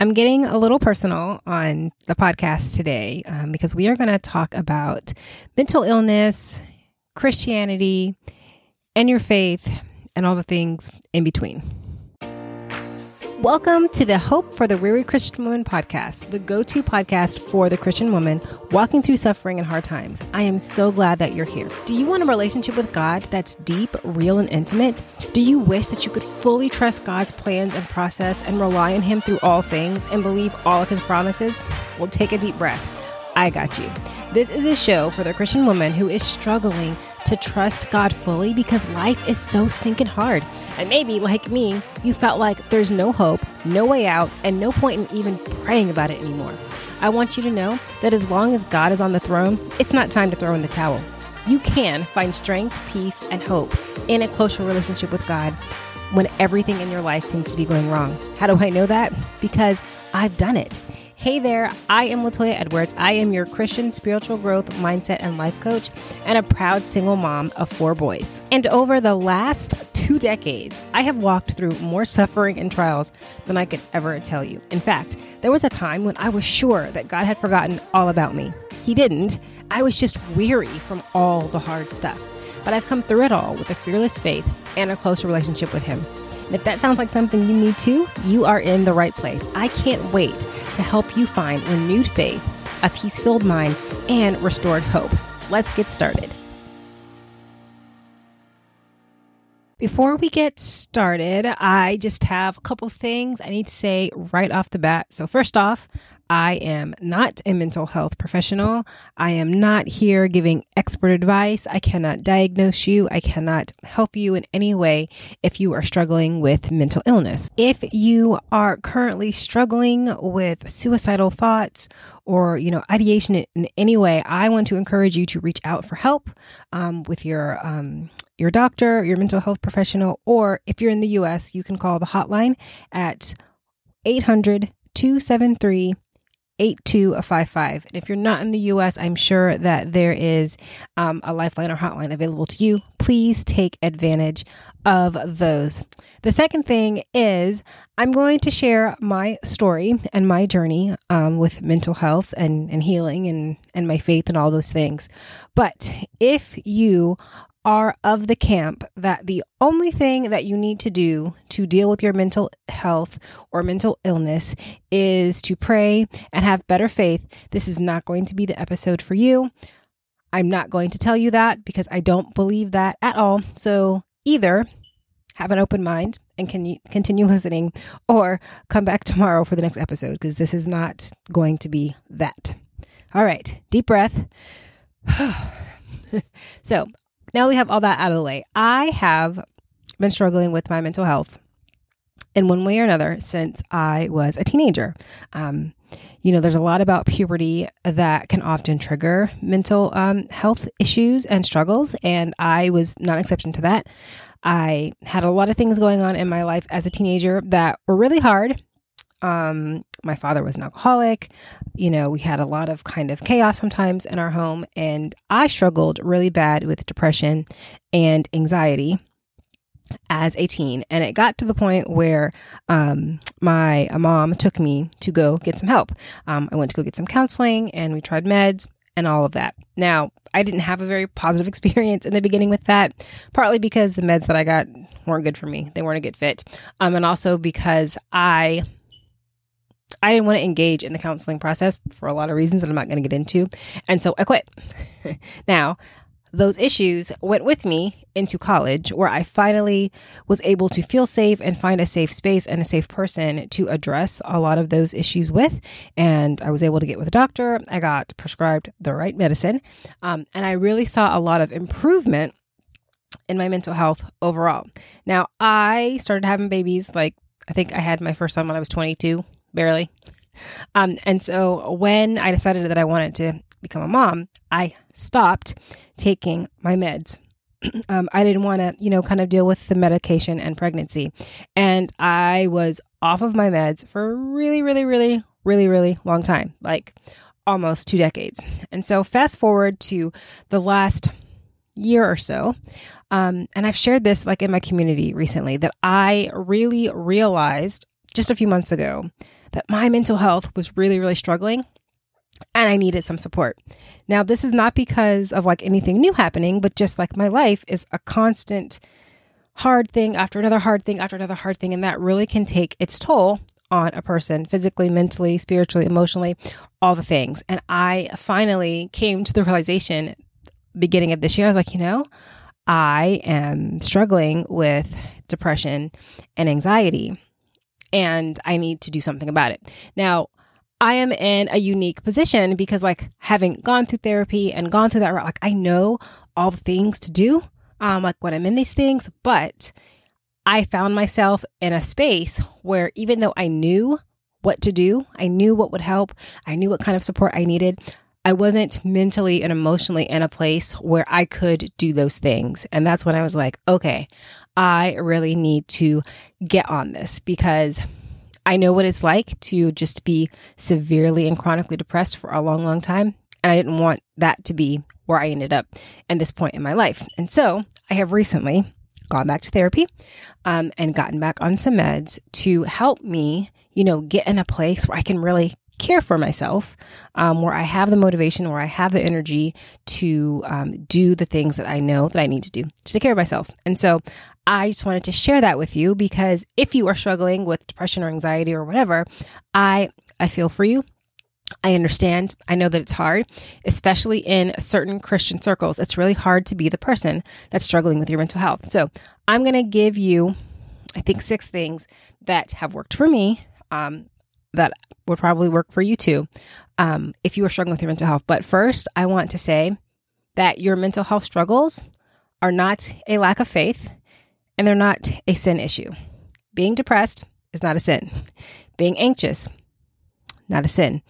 I'm getting a little personal on the podcast today um, because we are going to talk about mental illness, Christianity, and your faith, and all the things in between. Welcome to the Hope for the Weary Christian Woman podcast, the go to podcast for the Christian woman walking through suffering and hard times. I am so glad that you're here. Do you want a relationship with God that's deep, real, and intimate? Do you wish that you could fully trust God's plans and process and rely on Him through all things and believe all of His promises? Well, take a deep breath. I got you. This is a show for the Christian woman who is struggling to trust God fully because life is so stinking hard. And maybe, like me, you felt like there's no hope, no way out, and no point in even praying about it anymore. I want you to know that as long as God is on the throne, it's not time to throw in the towel. You can find strength, peace, and hope in a closer relationship with God when everything in your life seems to be going wrong. How do I know that? Because I've done it. Hey there, I am Latoya Edwards. I am your Christian spiritual growth mindset and life coach and a proud single mom of four boys. And over the last two decades, I have walked through more suffering and trials than I could ever tell you. In fact, there was a time when I was sure that God had forgotten all about me. He didn't. I was just weary from all the hard stuff. But I've come through it all with a fearless faith and a closer relationship with Him. And if that sounds like something you need too, you are in the right place. I can't wait to help you find renewed faith, a peace filled mind, and restored hope. Let's get started. Before we get started, I just have a couple things I need to say right off the bat. So, first off, I am not a mental health professional. I am not here giving expert advice. I cannot diagnose you. I cannot help you in any way if you are struggling with mental illness. If you are currently struggling with suicidal thoughts or, you know, ideation in, any way, I want to encourage you to reach out for help um, with your um, your doctor, your mental health professional, or if you're in the US, you can call the hotline at 800 273 8255. And if you're not in the US, I'm sure that there is um, a lifeline or hotline available to you. Please take advantage of those. The second thing is I'm going to share my story and my journey um, with mental health and, and healing and, and my faith and all those things. But if you are of the camp that the only thing that you need to do to deal with your mental health or mental illness is to pray and have better faith, this is not going to be the episode for you. I'm not going to tell you that because I don't believe that at all. So either have an open mind and can continue listening or come back tomorrow for the next episode because this is not going to be that. All right, deep breath. so, now we have all that out of the way. I have been struggling with my mental health in one way or another since I was a teenager. Um, you know, there's a lot about puberty that can often trigger mental um, health issues and struggles, and I was not an exception to that. I had a lot of things going on in my life as a teenager that were really hard um, my father was an alcoholic. You know, we had a lot of kind of chaos sometimes in our home, and I struggled really bad with depression and anxiety as a teen. And it got to the point where um, my mom took me to go get some help. Um, I went to go get some counseling, and we tried meds and all of that. Now, I didn't have a very positive experience in the beginning with that, partly because the meds that I got weren't good for me. They weren't a good fit. Um, and also because I I didn't want to engage in the counseling process for a lot of reasons that I'm not going to get into. And so I quit. now, those issues went with me into college where I finally was able to feel safe and find a safe space and a safe person to address a lot of those issues with. And I was able to get with a doctor. I got prescribed the right medicine. Um, and I really saw a lot of improvement in my mental health overall. Now, I started having babies like I think I had my first son when I was 22, barely. Um, and so when I decided that I wanted to become a mom, I stopped taking my meds. um, I didn't want to, you know, kind of deal with the medication and pregnancy. And I was off of my meds for really, really, really, really, really long time, like almost two decades. And so fast forward to the last year or so. Um, and I've shared this like in my community recently that I really realized just a few months ago that my mental health was really, really struggling and I needed some support. Now, this is not because of like anything new happening, but just like my life is a constant hard thing after another hard thing after another hard thing. And that really can take its toll on a person physically, mentally, spiritually, emotionally, all the things. And I finally came to the realization beginning of this year, I was like, you know, I am struggling with depression and anxiety, and I need to do something about it. Now, I am in a unique position because, like, having gone through therapy and gone through that route, like, I know all the things to do, um, like when I'm in these things, but I found myself in a space where even though I knew what to do, I knew what would help, I knew what kind of support I needed, I wasn't mentally and emotionally in a place where I could do those things. And that's when I was like, okay, I really need to get on this because I know what it's like to just be severely and chronically depressed for a long, long time. And I didn't want that to be where I ended up at this point in my life. And so I have recently gone back to therapy um, and gotten back on some meds to help me, you know, get in a place where I can really care for myself, um, where I have the motivation, where I have the energy to um, do the things that I know that I need to do to take care of myself. And so I just wanted to share that with you because if you are struggling with depression or anxiety or whatever, I I feel for you. I understand. I know that it's hard, especially in certain Christian circles. It's really hard to be the person that's struggling with your mental health. So, I'm going to give you, I think, six things that have worked for me um, that would probably work for you too um, if you are struggling with your mental health. But first, I want to say that your mental health struggles are not a lack of faith and they're not a sin issue. Being depressed is not a sin, being anxious, not a sin.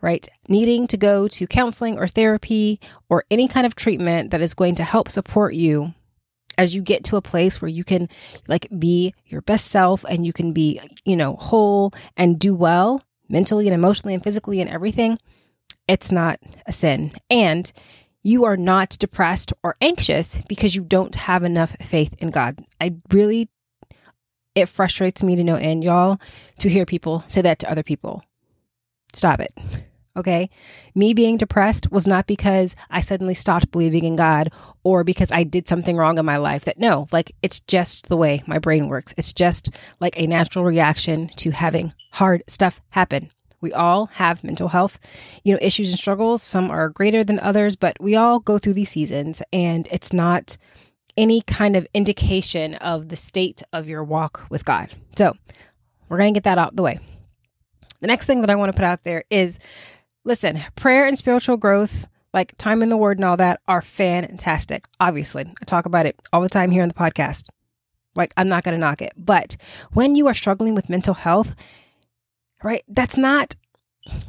Right? Needing to go to counseling or therapy or any kind of treatment that is going to help support you as you get to a place where you can like be your best self and you can be, you know, whole and do well mentally and emotionally and physically and everything, it's not a sin. And you are not depressed or anxious because you don't have enough faith in God. I really, it frustrates me to no end, y'all, to hear people say that to other people. Stop it. Okay. Me being depressed was not because I suddenly stopped believing in God or because I did something wrong in my life. That no, like it's just the way my brain works. It's just like a natural reaction to having hard stuff happen. We all have mental health, you know, issues and struggles. Some are greater than others, but we all go through these seasons and it's not any kind of indication of the state of your walk with God. So, we're going to get that out the way. The next thing that I want to put out there is Listen, prayer and spiritual growth, like time in the word and all that, are fantastic. Obviously, I talk about it all the time here on the podcast. Like, I'm not going to knock it. But when you are struggling with mental health, right, that's not,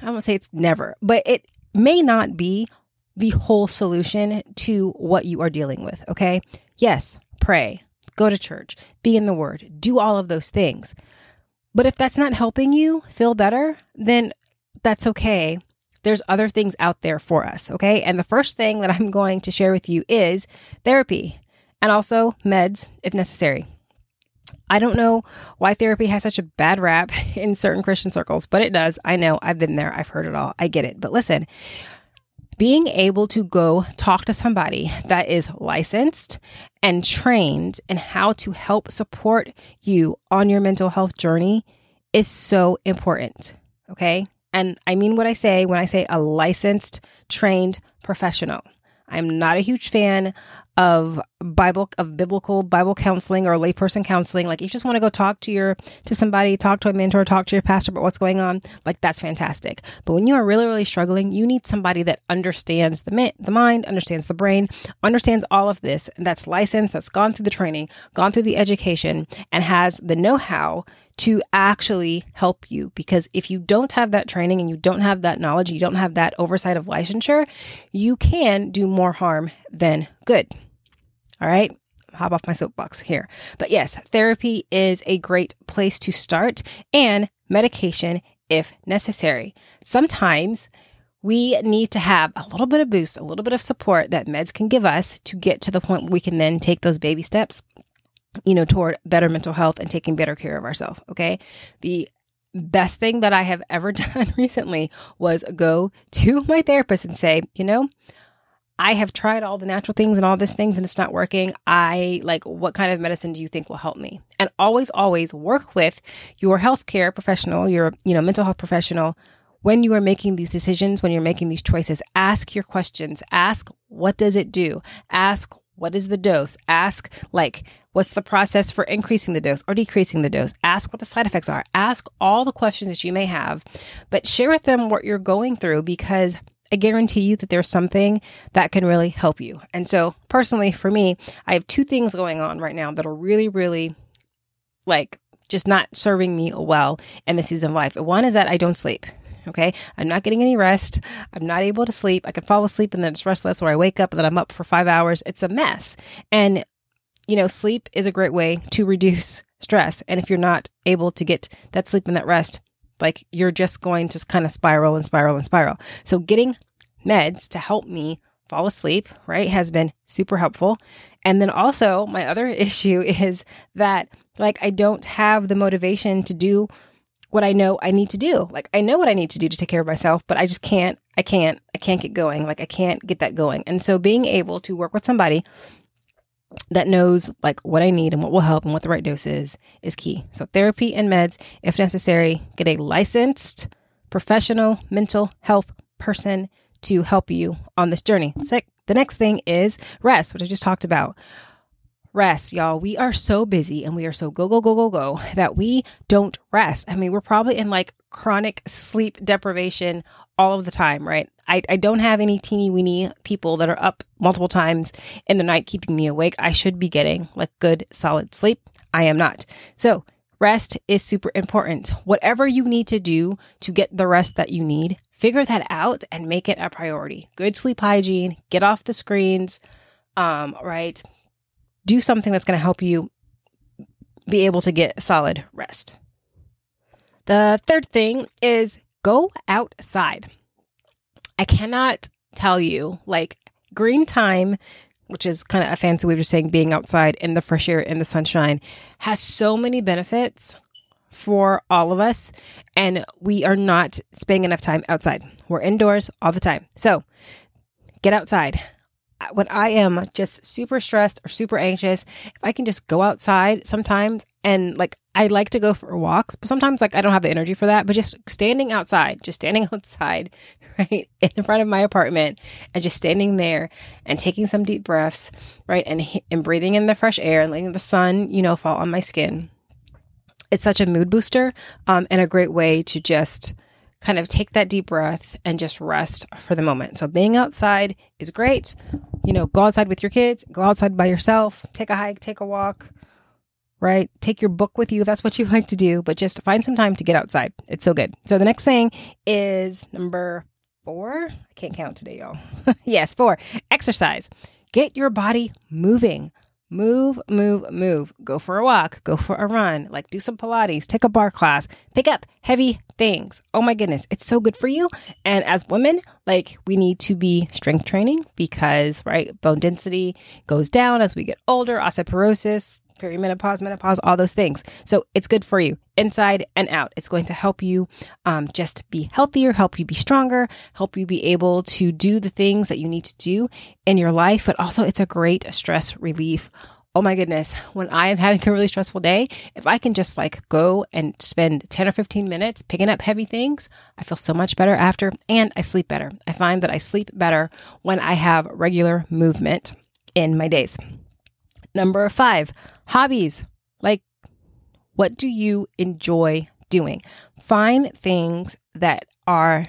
I won't say it's never, but it may not be the whole solution to what you are dealing with. Okay. Yes, pray, go to church, be in the word, do all of those things. But if that's not helping you feel better, then that's okay there's other things out there for us. Okay. And the first thing that I'm going to share with you is therapy and also meds if necessary. I don't know why therapy has such a bad rap in certain Christian circles, but it does. I know I've been there. I've heard it all. I get it. But listen, being able to go talk to somebody that is licensed and trained in how to help support you on your mental health journey is so important. Okay. And I mean what I say when I say a licensed, trained professional. I'm not a huge fan of Bible of biblical Bible counseling or layperson counseling. Like if you just want to go talk to your to somebody, talk to a mentor, talk to your pastor about what's going on, like that's fantastic. But when you are really really struggling, you need somebody that understands the mi- the mind, understands the brain, understands all of this, and that's licensed, that's gone through the training, gone through the education, and has the know-how to actually help you. Because if you don't have that training and you don't have that knowledge, you don't have that oversight of licensure, you can do more harm than good. All right. Hop off my soapbox here. But yes, therapy is a great place to start and medication if necessary. Sometimes we need to have a little bit of boost, a little bit of support that meds can give us to get to the point where we can then take those baby steps you know, toward better mental health and taking better care of ourselves. Okay. The best thing that I have ever done recently was go to my therapist and say, you know, I have tried all the natural things and all these things and it's not working. I like, what kind of medicine do you think will help me? And always, always work with your healthcare professional, your, you know, mental health professional when you are making these decisions, when you're making these choices. Ask your questions. Ask, what does it do? Ask, what is the dose? Ask, like, what's the process for increasing the dose or decreasing the dose? Ask what the side effects are. Ask all the questions that you may have, but share with them what you're going through because I guarantee you that there's something that can really help you. And so, personally, for me, I have two things going on right now that are really, really like just not serving me well in the season of life. One is that I don't sleep. Okay. I'm not getting any rest. I'm not able to sleep. I can fall asleep and then it's restless, or I wake up and then I'm up for five hours. It's a mess. And, you know, sleep is a great way to reduce stress. And if you're not able to get that sleep and that rest, like you're just going to kind of spiral and spiral and spiral. So getting meds to help me fall asleep, right, has been super helpful. And then also, my other issue is that like I don't have the motivation to do what I know I need to do. Like I know what I need to do to take care of myself, but I just can't, I can't, I can't get going. Like I can't get that going. And so being able to work with somebody that knows like what I need and what will help and what the right dose is is key. So therapy and meds, if necessary, get a licensed professional mental health person to help you on this journey. The next thing is rest, which I just talked about rest, y'all. We are so busy and we are so go, go, go, go, go that we don't rest. I mean, we're probably in like chronic sleep deprivation all of the time, right? I, I don't have any teeny weeny people that are up multiple times in the night keeping me awake. I should be getting like good, solid sleep. I am not. So, rest is super important. Whatever you need to do to get the rest that you need, figure that out and make it a priority. Good sleep hygiene, get off the screens, um, right? do something that's going to help you be able to get solid rest. The third thing is go outside. I cannot tell you, like, green time, which is kind of a fancy way of just saying being outside in the fresh air, in the sunshine, has so many benefits for all of us. And we are not spending enough time outside. We're indoors all the time. So get outside when I am just super stressed or super anxious, if I can just go outside sometimes and like I like to go for walks, but sometimes like I don't have the energy for that, but just standing outside, just standing outside, right, in front of my apartment and just standing there and taking some deep breaths, right, and and breathing in the fresh air and letting the sun, you know, fall on my skin. It's such a mood booster um, and a great way to just kind of take that deep breath and just rest for the moment. So being outside is great. You know, go outside with your kids, go outside by yourself, take a hike, take a walk, right? Take your book with you if that's what you like to do, but just find some time to get outside. It's so good. So the next thing is number four. I can't count today, y'all. yes, four. Exercise. Get your body moving. Move, move, move. Go for a walk, go for a run, like do some Pilates, take a barre class, pick up heavy things. Oh my goodness, it's so good for you. And as women, like we need to be strength training because, right, bone density goes down as we get older, osteoporosis, perimenopause, menopause, all those things. So it's good for you inside and out. It's going to help you um, just be healthier, help you be stronger, help you be able to do the things that you need to do in your life. But also, it's a great stress relief. Oh my goodness, when I am having a really stressful day, if I can just like go and spend 10 or 15 minutes picking up heavy things, I feel so much better after and I sleep better. I find that I sleep better when I have regular movement in my days. Number five, hobbies. Like, what do you enjoy doing? Find things that are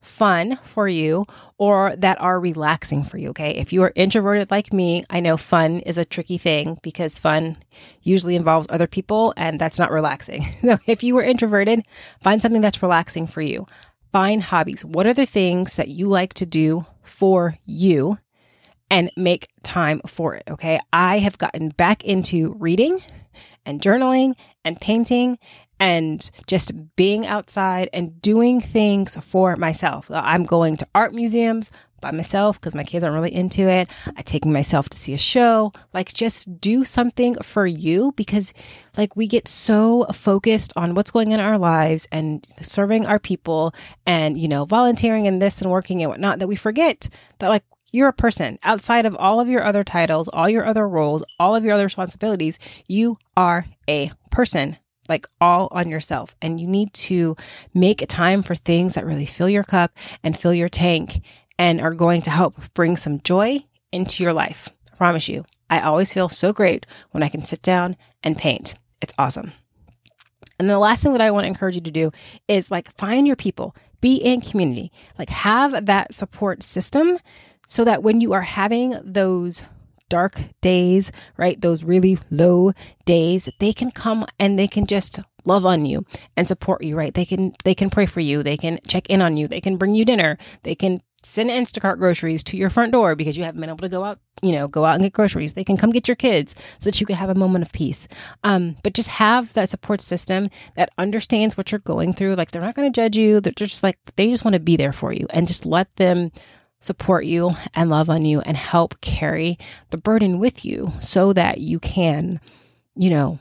fun for you or that are relaxing for you. Okay. If you are introverted like me, I know fun is a tricky thing because fun usually involves other people and that's not relaxing. so if you are introverted, find something that's relaxing for you. Find hobbies. What are the things that you like to do for you and make time for it. Okay. I have gotten back into reading and journaling and painting and just being outside and doing things for myself. Uh, I'm going to art museums by myself because my kids aren't really into it. I take myself to see a show. Like just do something for you because like we get so focused on what's going on in our lives and serving our people and you know volunteering and this and working and whatnot that we forget that like you're a person outside of all of your other titles, all your other roles, all of your other responsibilities. You are a person like all on yourself. And you need to make time for things that really fill your cup and fill your tank and are going to help bring some joy into your life. I promise you. I always feel so great when I can sit down and paint. It's awesome. And the last thing that I want to encourage you to do is like find your people, be in community, like have that support system so that when you are having those dark days, right? Those really low days, they can come and they can just love on you and support you, right? They can they can pray for you, they can check in on you, they can bring you dinner, they can send Instacart groceries to your front door because you haven't been able to go out, you know, go out and get groceries. They can come get your kids so that you can have a moment of peace. Um, but just have that support system that understands what you're going through. Like they're not going to judge you. They're just like, they just want to be there for you and just let them support you and love on you and help carry the burden with you so that you can, you know,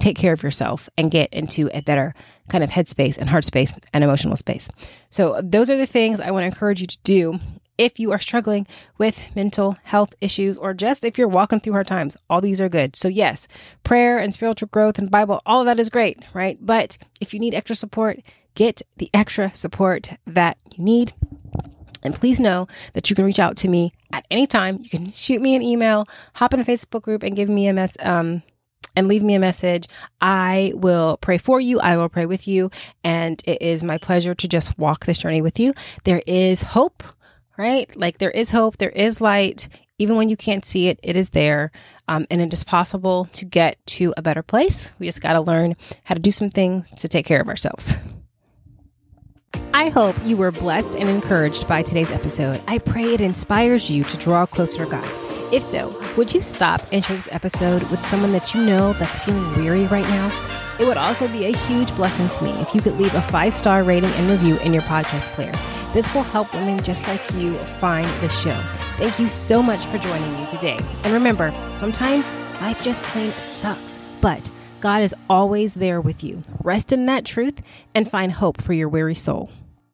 take care of yourself and get into a better kind of headspace and heart space and emotional space. So, those are the things I want to encourage you to do if you are struggling with mental health issues or just if you're walking through hard times. All these are good. So, yes, prayer and spiritual growth and Bible, all of that is great, right? But if you need extra support, get the extra support that you need. And please know that you can reach out to me at any time. You can shoot me an email, hop in the Facebook group, and give me a mess. Um, and leave me a message. I will pray for you. I will pray with you. And it is my pleasure to just walk this journey with you. There is hope, right? Like there is hope. There is light. Even when you can't see it, it is there. Um, and it is possible to get to a better place. We just got to learn how to do something to take care of ourselves. I hope you were blessed and encouraged by today's episode. I pray it inspires you to draw closer to God. If so, would you stop and share this episode with someone that you know that's feeling weary right now? It would also be a huge blessing to me if you could leave a five star rating and review in your podcast player. This will help women just like you find the show. Thank you so much for joining me today. And remember, sometimes life just plain sucks, but God is always there with you. Rest in that truth and find hope for your weary soul.